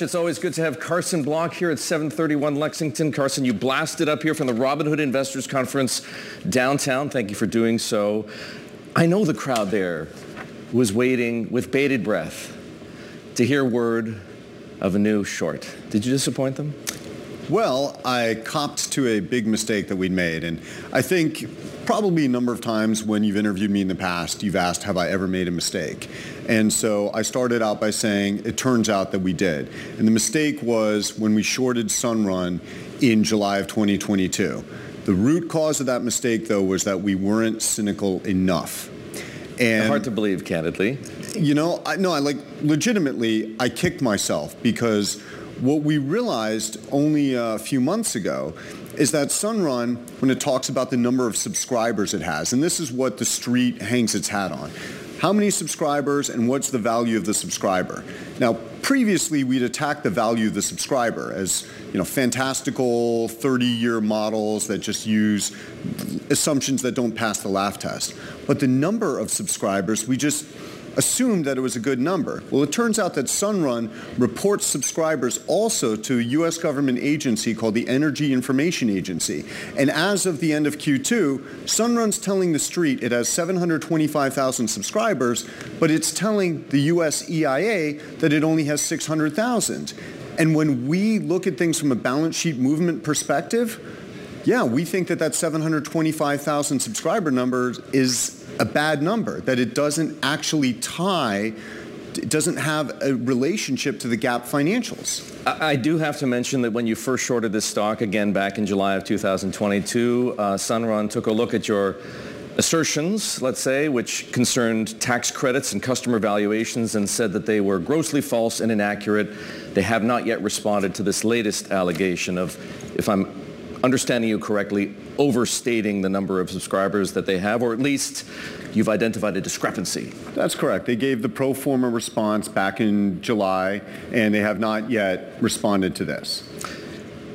It's always good to have Carson Block here at 731 Lexington. Carson, you blasted up here from the Robin Hood Investors Conference downtown. Thank you for doing so. I know the crowd there was waiting with bated breath to hear word of a new short. Did you disappoint them? Well, I copped to a big mistake that we'd made. And I think probably a number of times when you've interviewed me in the past, you've asked, have I ever made a mistake? And so I started out by saying, it turns out that we did. And the mistake was when we shorted Sunrun in July of 2022. The root cause of that mistake, though, was that we weren't cynical enough. And hard to believe, candidly. You know, I, no, I like legitimately, I kicked myself because what we realized only a few months ago is that Sunrun, when it talks about the number of subscribers it has, and this is what the street hangs its hat on, how many subscribers and what's the value of the subscriber? Now, previously we'd attacked the value of the subscriber as you know fantastical 30-year models that just use assumptions that don't pass the laugh test. But the number of subscribers, we just assumed that it was a good number. Well, it turns out that Sunrun reports subscribers also to a U.S. government agency called the Energy Information Agency. And as of the end of Q2, Sunrun's telling the street it has 725,000 subscribers, but it's telling the U.S. EIA that it only has 600,000. And when we look at things from a balance sheet movement perspective, yeah, we think that that 725,000 subscriber number is a bad number, that it doesn't actually tie it doesn't have a relationship to the GAAP financials. I, do have to mention that when you first shorted this stock, again back in July of 2022, uh, Sunrun took a look at your assertions, let's say, which concerned tax credits and customer valuations and said that they were grossly false and inaccurate. They have not yet responded to this latest allegation of, if I'm understanding you correctly, overstating the number of subscribers that they have, or at least you've identified a discrepancy. That's correct. They gave the pro forma response back in July, and they have not yet responded to this.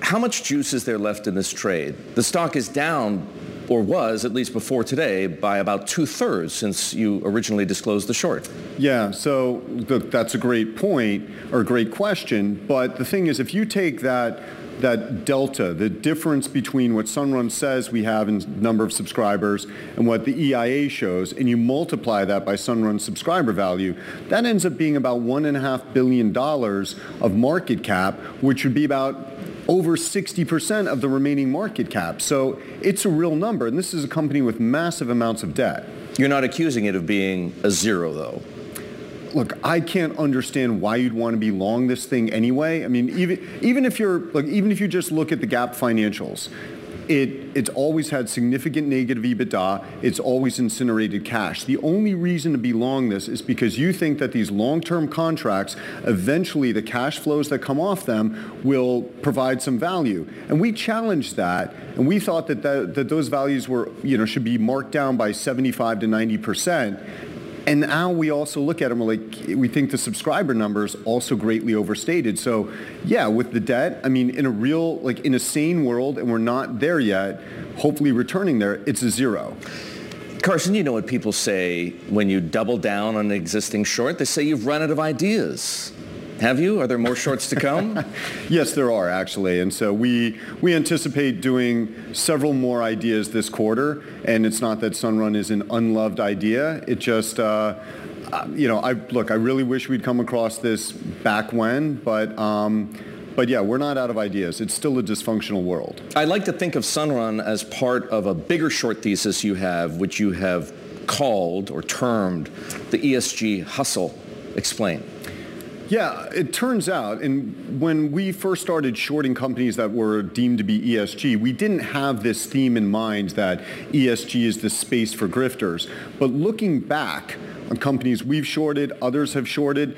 How much juice is there left in this trade? The stock is down, or was at least before today, by about two thirds since you originally disclosed the short. Yeah, so that's a great point or a great question. But the thing is, if you take that that delta, the difference between what Sunrun says we have in number of subscribers and what the EIA shows, and you multiply that by Sunrun's subscriber value, that ends up being about $1.5 billion of market cap, which would be about over 60% of the remaining market cap. So it's a real number, and this is a company with massive amounts of debt. You're not accusing it of being a zero, though look, I can't understand why you'd want to be long this thing anyway. I mean, even even if you're even if you just look at the GAAP financials, it, it's always had significant negative EBITDA. It's always incinerated cash. The only reason to be long this is because you think that these long-term contracts, eventually the cash flows that come off them will provide some value. And we challenged that, and we thought that, that, that those values were, you know, should be marked down by 75 to 90 percent. And now we also look at them like we think the subscriber numbers also greatly overstated. So yeah, with the debt, I mean, in a real, like in a sane world, and we're not there yet, hopefully returning there, it's a zero. Carson, you know what people say when you double down on an existing short? They say you've run out of ideas. Have you? Are there more shorts to come? yes, there are actually. And so we, we anticipate doing several more ideas this quarter. And it's not that Sunrun is an unloved idea. It just, uh, you know, I look, I really wish we'd come across this back when, but um, but yeah, we're not out of ideas. It's still a dysfunctional world. I like to think of Sunrun as part of a bigger short thesis you have, which you have called or termed the ESG hustle. Explain. Yeah, it turns out, and when we first started shorting companies that were deemed to be ESG, we didn't have this theme in mind that ESG is the space for grifters. But looking back on companies we've shorted, others have shorted,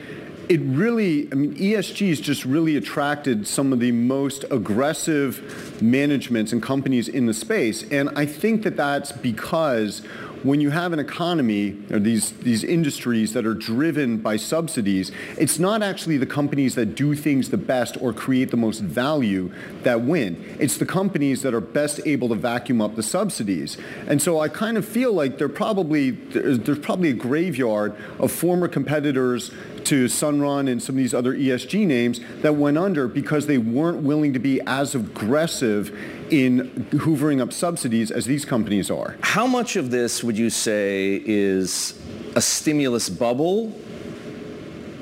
it really, I mean, ESG has just really attracted some of the most aggressive managements and companies in the space. And I think that that's because when you have an economy or these, these industries that are driven by subsidies, it's not actually the companies that do things the best or create the most value that win. It's the companies that are best able to vacuum up the subsidies. And so I kind of feel like there probably, there's probably a graveyard of former competitors to Sunrun and some of these other ESG names that went under because they weren't willing to be as aggressive in hoovering up subsidies as these companies are. How much of this would you say is a stimulus bubble?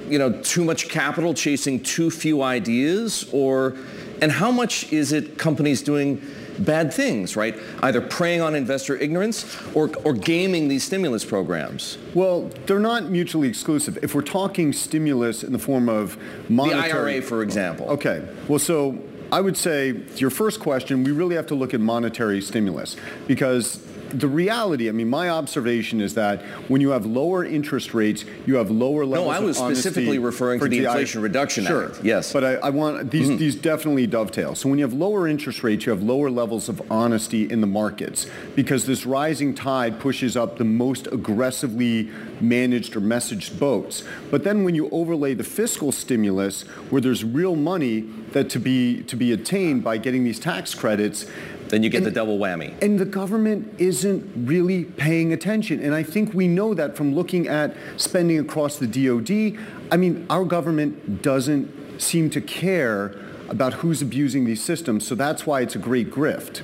You know, too much capital chasing too few ideas or and how much is it companies doing bad things, right? Either preying on investor ignorance or, or gaming these stimulus programs. Well, they're not mutually exclusive. If we're talking stimulus in the form of monetary... The IRA, for example. Okay. Well, so I would say your first question, we really have to look at monetary stimulus because the reality, I mean, my observation is that when you have lower interest rates, you have lower levels. No, I was specifically referring to the Inflation Reduction sure. Act. Yes, but I, I want these. Mm-hmm. These definitely dovetail. So when you have lower interest rates, you have lower levels of honesty in the markets because this rising tide pushes up the most aggressively managed or messaged boats. But then when you overlay the fiscal stimulus, where there's real money that to be to be attained by getting these tax credits, then you get and, the double whammy. And the government isn't really paying attention. And I think we know that from looking at spending across the DoD. I mean, our government doesn't seem to care about who's abusing these systems. So that's why it's a great grift.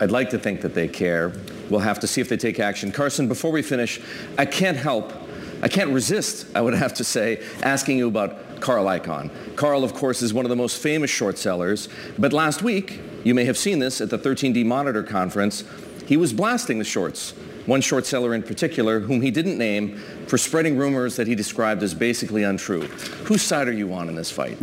I'd like to think that they care. We'll have to see if they take action. Carson, before we finish, I can't help, I can't resist, I would have to say, asking you about Carl Icahn. Carl, of course, is one of the most famous short sellers, but last week, you may have seen this at the 13D Monitor conference, he was blasting the shorts. One short seller in particular, whom he didn't name, for spreading rumors that he described as basically untrue. Whose side are you on in this fight?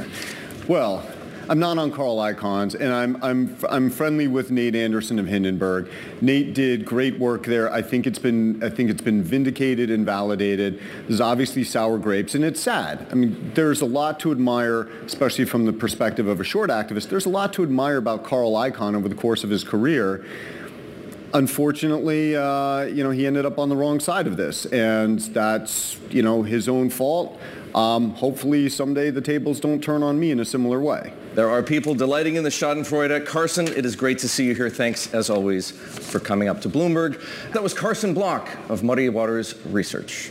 well, I'm not on Carl Icahn's, and I'm, I'm, I'm friendly with Nate Anderson of Hindenburg. Nate did great work there. I think it's been, I think it's been vindicated and validated. There's obviously sour grapes, and it's sad. I mean, there's a lot to admire, especially from the perspective of a short activist. There's a lot to admire about Carl Icahn over the course of his career unfortunately, uh, you know, he ended up on the wrong side of this, and that's you know his own fault. Um, hopefully, someday the tables don't turn on me in a similar way. There are people delighting in the Schadenfreude. Carson, it is great to see you here. Thanks, as always, for coming up to Bloomberg. That was Carson Block of Muddy Waters Research.